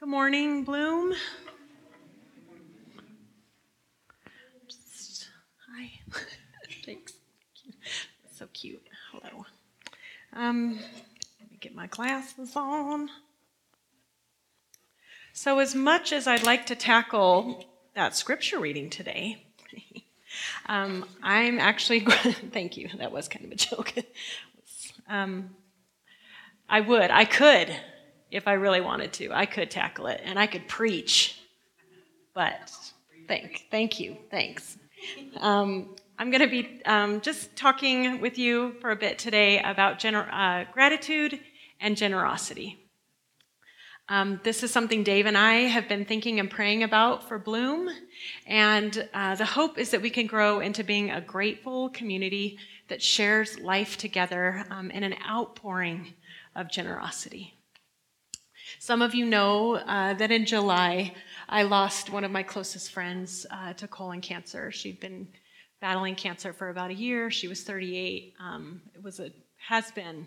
Good morning, Bloom. Just, hi. Thanks. So cute. Hello. Um, let me get my glasses on. So, as much as I'd like to tackle that scripture reading today, um, I'm actually, thank you, that was kind of a joke. um, I would, I could, if I really wanted to. I could tackle it and I could preach. But thank, thank you, thanks. Um, I'm going to be um, just talking with you for a bit today about gener- uh, gratitude and generosity. Um, this is something Dave and I have been thinking and praying about for Bloom. And uh, the hope is that we can grow into being a grateful community that shares life together um, in an outpouring of generosity. Some of you know uh, that in July, I lost one of my closest friends uh, to colon cancer. She'd been battling cancer for about a year. She was 38. Um, it was a has been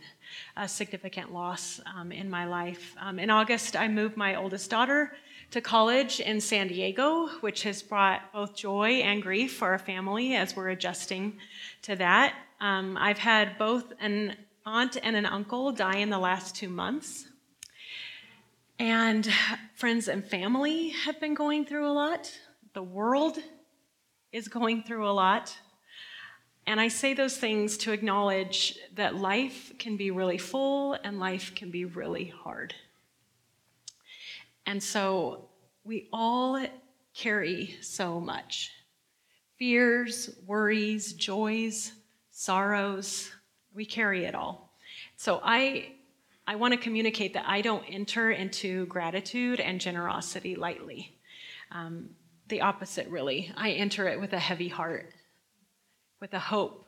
a significant loss um, in my life. Um, in August, I moved my oldest daughter to college in San Diego, which has brought both joy and grief for our family as we're adjusting to that. Um, I've had both an aunt and an uncle die in the last two months. And friends and family have been going through a lot. The world is going through a lot. And I say those things to acknowledge that life can be really full and life can be really hard. And so we all carry so much fears, worries, joys, sorrows. We carry it all. So I, I want to communicate that I don't enter into gratitude and generosity lightly. Um, the opposite, really. I enter it with a heavy heart with a hope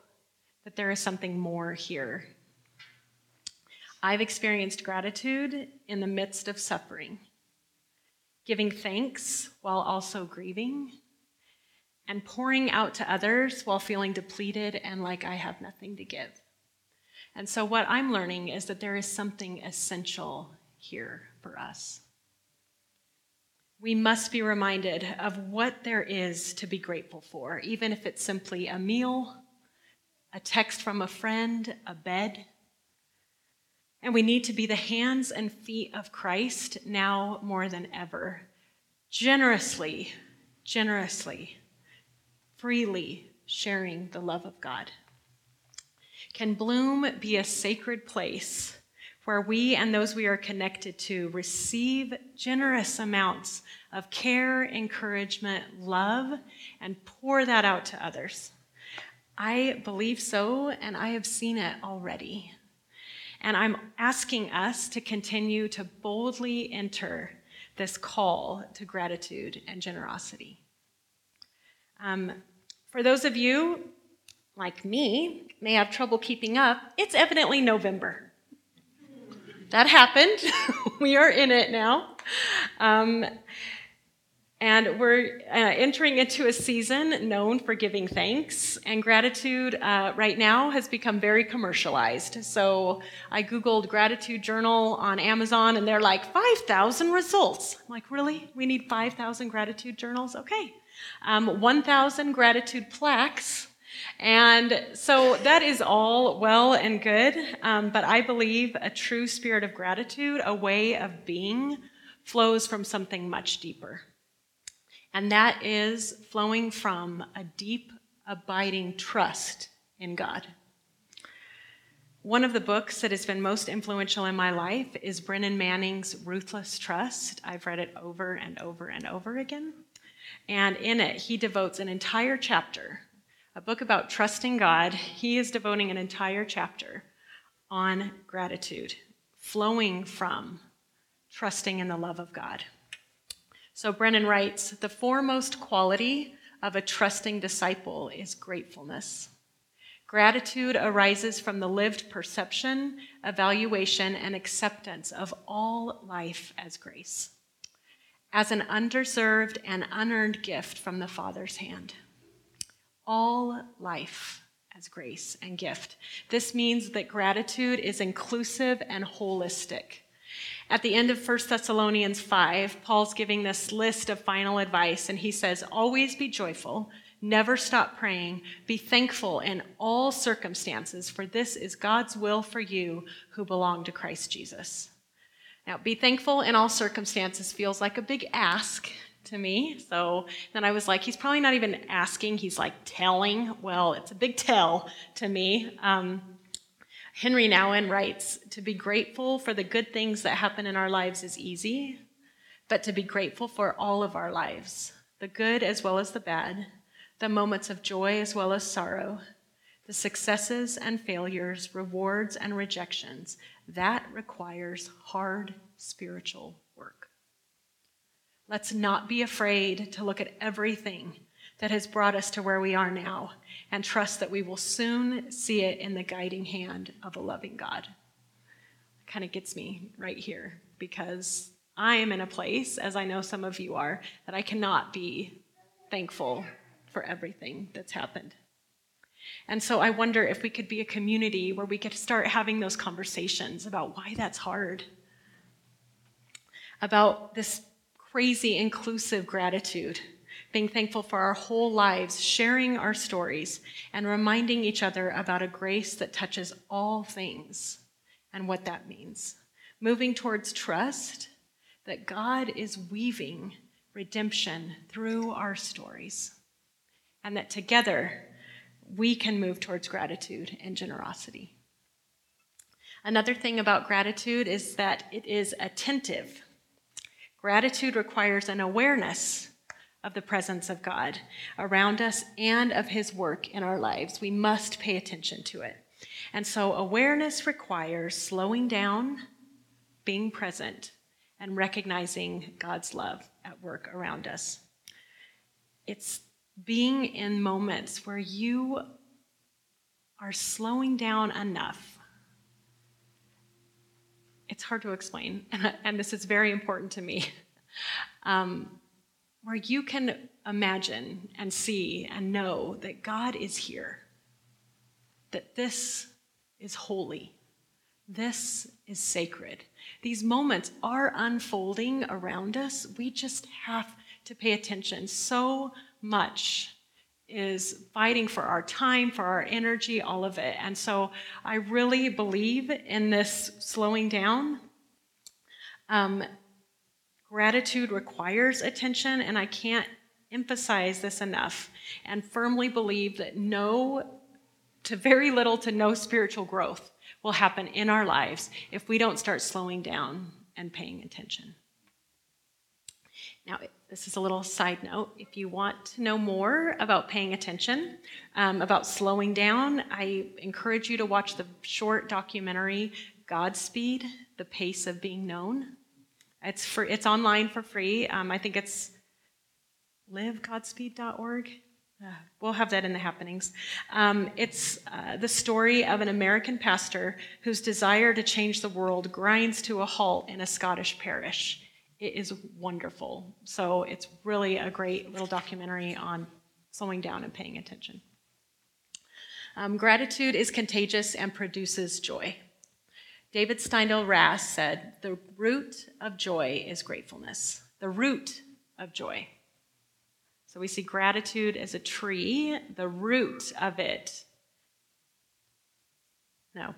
that there is something more here. I've experienced gratitude in the midst of suffering, giving thanks while also grieving, and pouring out to others while feeling depleted and like I have nothing to give. And so, what I'm learning is that there is something essential here for us. We must be reminded of what there is to be grateful for, even if it's simply a meal, a text from a friend, a bed. And we need to be the hands and feet of Christ now more than ever, generously, generously, freely sharing the love of God. Can Bloom be a sacred place? where we and those we are connected to receive generous amounts of care, encouragement, love, and pour that out to others. I believe so, and I have seen it already. And I'm asking us to continue to boldly enter this call to gratitude and generosity. Um, for those of you, like me, may have trouble keeping up, it's evidently November that happened. we are in it now. Um, and we're uh, entering into a season known for giving thanks. And gratitude uh, right now has become very commercialized. So I Googled gratitude journal on Amazon, and they're like 5,000 results. I'm like, really? We need 5,000 gratitude journals? Okay. Um, 1,000 gratitude plaques and so that is all well and good, um, but I believe a true spirit of gratitude, a way of being, flows from something much deeper. And that is flowing from a deep, abiding trust in God. One of the books that has been most influential in my life is Brennan Manning's Ruthless Trust. I've read it over and over and over again. And in it, he devotes an entire chapter a book about trusting God, he is devoting an entire chapter on gratitude, flowing from trusting in the love of God. So Brennan writes The foremost quality of a trusting disciple is gratefulness. Gratitude arises from the lived perception, evaluation, and acceptance of all life as grace, as an undeserved and unearned gift from the Father's hand all life as grace and gift. This means that gratitude is inclusive and holistic. At the end of 1 Thessalonians 5, Paul's giving this list of final advice, and he says, Always be joyful, never stop praying, be thankful in all circumstances, for this is God's will for you who belong to Christ Jesus. Now, be thankful in all circumstances feels like a big ask to me. So then I was like, he's probably not even asking, he's like telling. Well, it's a big tell to me. Um, Henri Nouwen writes To be grateful for the good things that happen in our lives is easy, but to be grateful for all of our lives, the good as well as the bad, the moments of joy as well as sorrow, the successes and failures, rewards and rejections, that requires hard spiritual work. Let's not be afraid to look at everything that has brought us to where we are now and trust that we will soon see it in the guiding hand of a loving God. Kind of gets me right here because I am in a place, as I know some of you are, that I cannot be thankful for everything that's happened. And so I wonder if we could be a community where we could start having those conversations about why that's hard, about this crazy inclusive gratitude being thankful for our whole lives, sharing our stories, and reminding each other about a grace that touches all things and what that means. Moving towards trust that God is weaving redemption through our stories, and that together we can move towards gratitude and generosity. Another thing about gratitude is that it is attentive. Gratitude requires an awareness of the presence of God around us and of His work in our lives. We must pay attention to it. And so, awareness requires slowing down, being present, and recognizing God's love at work around us. It's being in moments where you are slowing down enough. It's hard to explain, and, this is very important to me. Um, where you can imagine and see and know that God is here, that this is holy, this is sacred. These moments are unfolding around us. We just have to pay attention. So much is fighting for our time, for our energy, all of it. And so I really believe in this slowing down. Um, Gratitude requires attention, and I can't emphasize this enough and firmly believe that no, to very little to no spiritual growth will happen in our lives if we don't start slowing down and paying attention. Now, this is a little side note. If you want to know more about paying attention, um, about slowing down, I encourage you to watch the short documentary Godspeed The Pace of Being Known. It's for it's online for free. Um, I think it's livegodspeed.org. Uh, we'll have that in the happenings. Um, it's uh, the story of an American pastor whose desire to change the world grinds to a halt in a Scottish parish. It is wonderful. So it's really a great little documentary on slowing down and paying attention. Um, gratitude is contagious and produces joy. David Steindl Rast said, The root of joy is gratefulness. The root of joy. So we see gratitude as a tree, the root of it. No.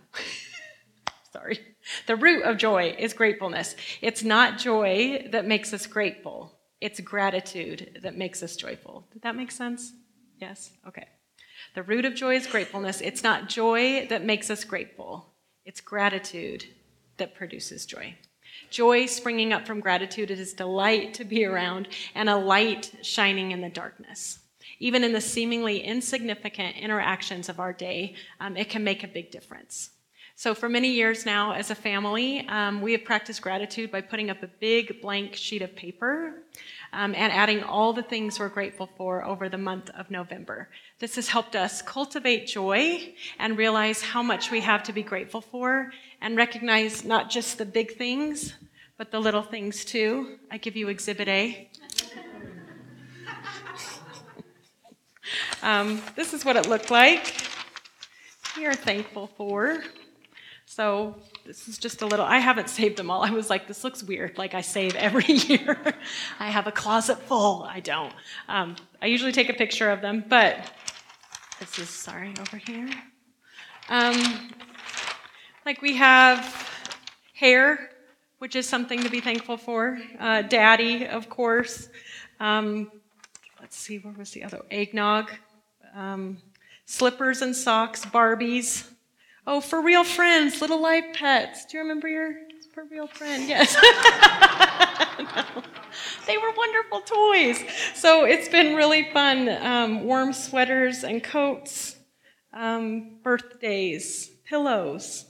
Sorry. The root of joy is gratefulness. It's not joy that makes us grateful, it's gratitude that makes us joyful. Did that make sense? Yes? Okay. The root of joy is gratefulness. It's not joy that makes us grateful, it's gratitude that produces joy. Joy springing up from gratitude is delight to be around and a light shining in the darkness. Even in the seemingly insignificant interactions of our day, um, it can make a big difference. So, for many years now, as a family, um, we have practiced gratitude by putting up a big blank sheet of paper um, and adding all the things we're grateful for over the month of November. This has helped us cultivate joy and realize how much we have to be grateful for and recognize not just the big things, but the little things too. I give you Exhibit A. um, this is what it looked like. We are thankful for. So this is just a little, I haven't saved them all. I was like, this looks weird. Like I save every year. I have a closet full. I don't. Um, I usually take a picture of them, but this is, sorry, over here. Um, like we have hair, which is something to be thankful for. Uh, daddy, of course. Um, let's see, where was the other? Eggnog. Um, slippers and socks, Barbies. Oh, for real friends, Little Live Pets. Do you remember your FurReal Friend? Yes. no. They were wonderful toys. So it's been really fun. Um, warm sweaters and coats, um, birthdays, pillows,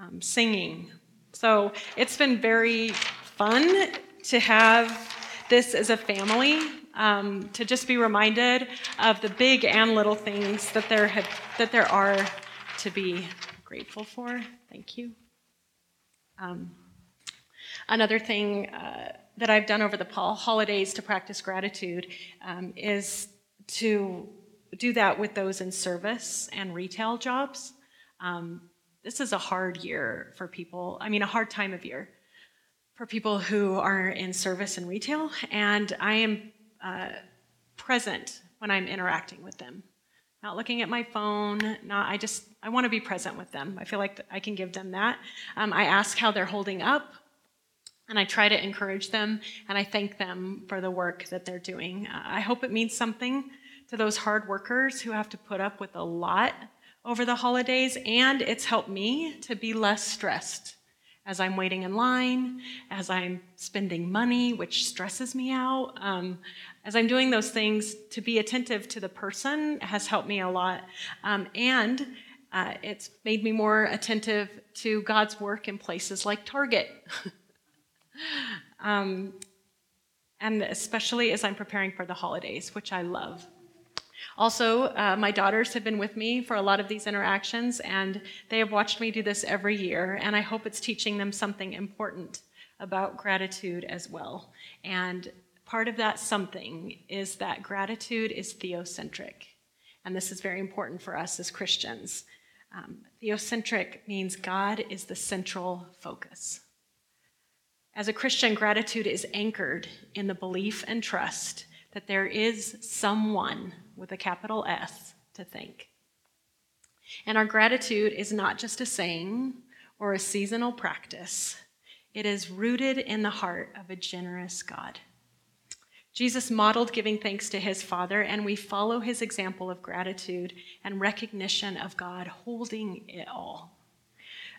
um, singing. So it's been very fun to have this as a family, um, to just be reminded of the big and little things that there, have, that there are to be grateful for. Thank you. Um, another thing uh, that I've done over the holidays to practice gratitude um, is to do that with those in service and retail jobs. Um, this is a hard year for people, I mean, a hard time of year for people who are in service and retail, and I am uh, present when I'm interacting with them. Not looking at my phone, not, I just, I want to be present with them. I feel like I can give them that. Um, I ask how they're holding up, and I try to encourage them, and I thank them for the work that they're doing. Uh, I hope it means something to those hard workers who have to put up with a lot over the holidays, and it's helped me to be less stressed as I'm waiting in line, as I'm spending money, which stresses me out. Um, as I'm doing those things, to be attentive to the person has helped me a lot. Um, and uh, it's made me more attentive to God's work in places like Target. um, and especially as I'm preparing for the holidays, which I love. Also, uh, my daughters have been with me for a lot of these interactions, and they have watched me do this every year, and I hope it's teaching them something important about gratitude as well. And part of that something is that gratitude is theocentric. And this is very important for us as Christians. Um, theocentric means God is the central focus. As a Christian, gratitude is anchored in the belief and trust that there is someone with a capital S to thank. And our gratitude is not just a saying or a seasonal practice, it is rooted in the heart of a generous God. Jesus modeled giving thanks to his Father, and we follow his example of gratitude and recognition of God holding it all.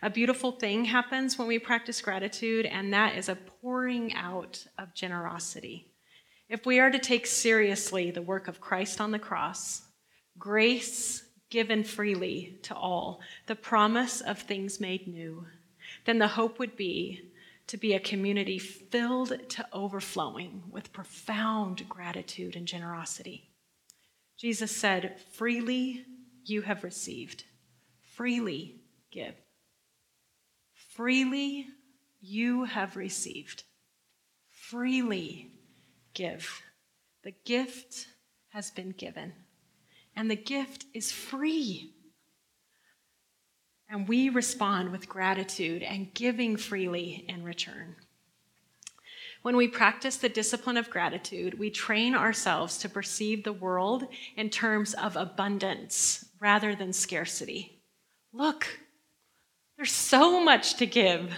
A beautiful thing happens when we practice gratitude, and that is a pouring out of generosity. If we are to take seriously the work of Christ on the cross, grace given freely to all, the promise of things made new, then the hope would be to be a community filled to overflowing with profound gratitude and generosity. Jesus said, Freely you have received, freely give. Freely you have received, freely give. The gift has been given, and the gift is free. And we respond with gratitude and giving freely in return. When we practice the discipline of gratitude, we train ourselves to perceive the world in terms of abundance rather than scarcity. Look, there's so much to give.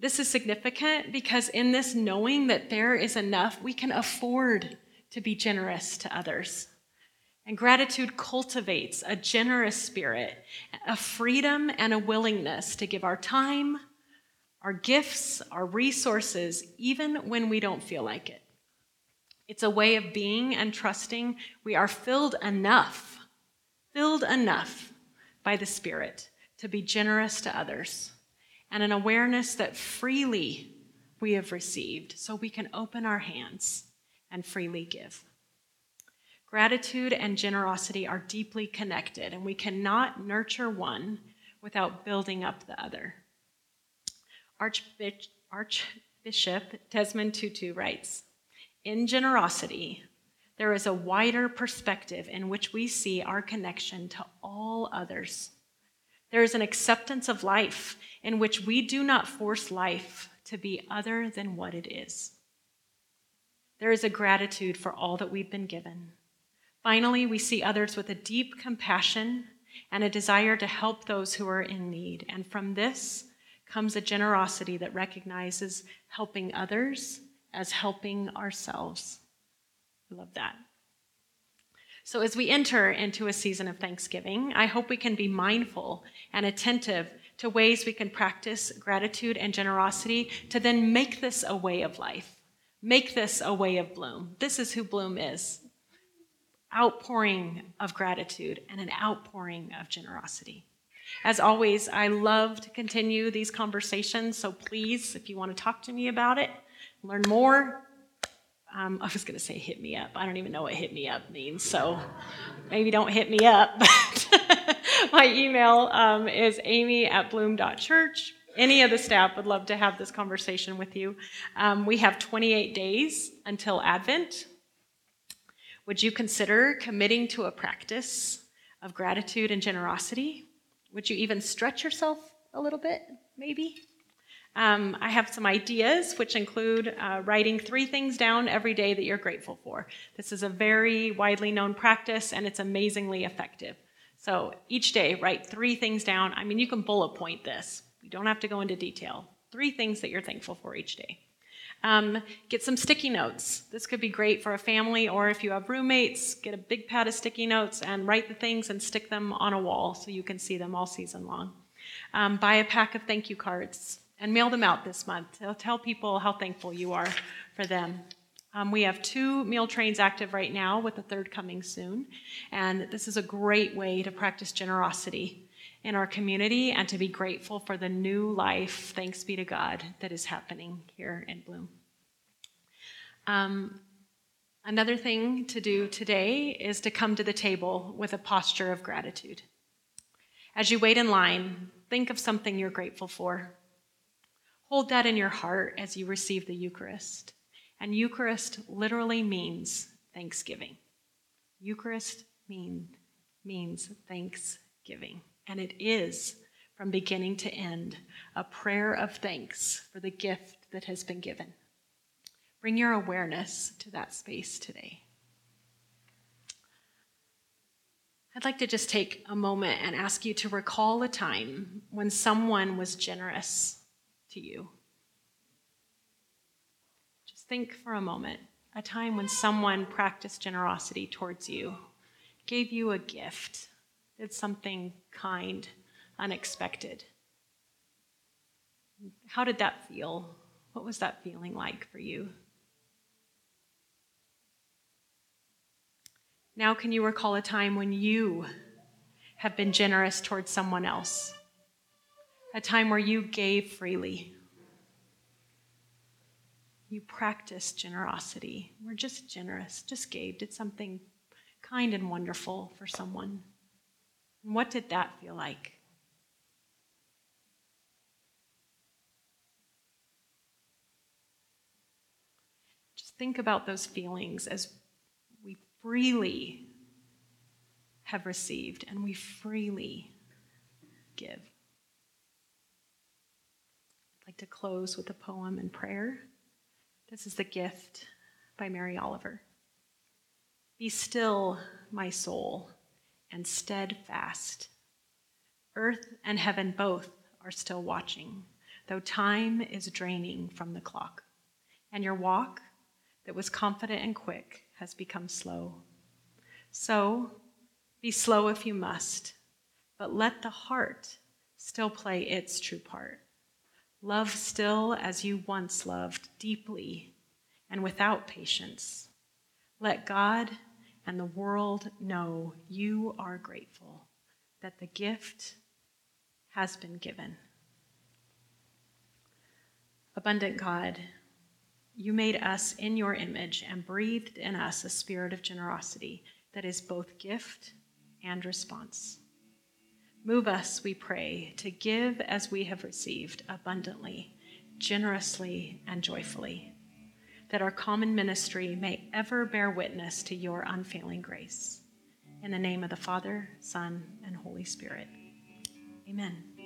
This is significant because in this knowing that there is enough, we can afford to be generous to others. And gratitude cultivates a generous spirit, a freedom and a willingness to give our time, our gifts, our resources, even when we don't feel like it. It's a way of being and trusting we are filled enough, filled enough by the Spirit to be generous to others and an awareness that freely we have received so we can open our hands and freely give. Gratitude and generosity are deeply connected, and we cannot nurture one without building up the other. Archbishop, Desmond Tutu writes In generosity, there is a wider perspective in which we see our connection to all others There is an acceptance of life in which we do not force life to be other than what it is. There is a gratitude for all that we've been given. Finally, we see others with a deep compassion and a desire to help those who are in need. And from this comes a generosity that recognizes helping others as helping ourselves. I love that. So, as we enter into a season of Thanksgiving, I hope we can be mindful and attentive to ways we can practice gratitude and generosity to then make this a way of life, make this a way of Bloom. This is who Bloom is outpouring of gratitude and an outpouring of generosity. As always, I love to continue these conversations, so please, if you want to talk to me about it, learn more, um, I was going to say hit me up. I don't even know what hit me up means, so maybe don't hit me up. My email um, is amy at bloom.church. Any of the staff would love to have this conversation with you. Um, we have 28 days until Advent. Would you consider committing to a practice of gratitude and generosity? Would you even stretch yourself a little bit, maybe? Um, I have some ideas, which include uh, writing three things down every day that you're grateful for. This is a very widely known practice, and it's amazingly effective. So each day, write three things down. I mean, you can bullet point this, you don't have to go into detail. Three things that you're thankful for each day. Um, get some sticky notes. This could be great for a family, or if you have roommates, get a big pad of sticky notes and write the things and stick them on a wall so you can see them all season long. Um, buy a pack of thank you cards and mail them out this month. Tell people how thankful you are for them. Um, we have two meal trains active right now, with a third coming soon. And this is a great way to practice generosity in our community and to be grateful for the new life, thanks be to God, that is happening here in Bloom. Um, another thing to do today is to come to the table with a posture of gratitude. As you wait in line, think of something you're grateful for. Hold that in your heart as you receive the Eucharist. And Eucharist literally means thanksgiving. Eucharist mean, means thanksgiving. And it is, from beginning to end, a prayer of thanks for the gift that has been given. Bring your awareness to that space today. I'd like to just take a moment and ask you to recall a time when someone was generous to you. Just think for a moment a time when someone practiced generosity towards you, gave you a gift, did something kind, unexpected. How did that feel? What was that feeling like for you? Now, can you recall a time when you have been generous towards someone else? A time where you gave freely. You practiced generosity. We're just generous, just gave, did something kind and wonderful for someone. And what did that feel like? Just think about those feelings as we freely have received and we freely give to close with a poem and prayer. This is The Gift by Mary Oliver. Be still, my soul, and steadfast. Earth and heaven both are still watching, though time is draining from the clock. And your walk, that was confident and quick, has become slow. So, be slow if you must, but let the heart still play its true part. Love still as you once loved, deeply and without patience. Let God and the world know you are grateful that the gift has been given. Abundant God, you made us in your image and breathed in us a spirit of generosity that is both gift and response. Move us, we pray, to give as we have received abundantly, generously, and joyfully, that our common ministry may ever bear witness to your unfailing grace. In the name of the Father, Son, and Holy Spirit. Amen.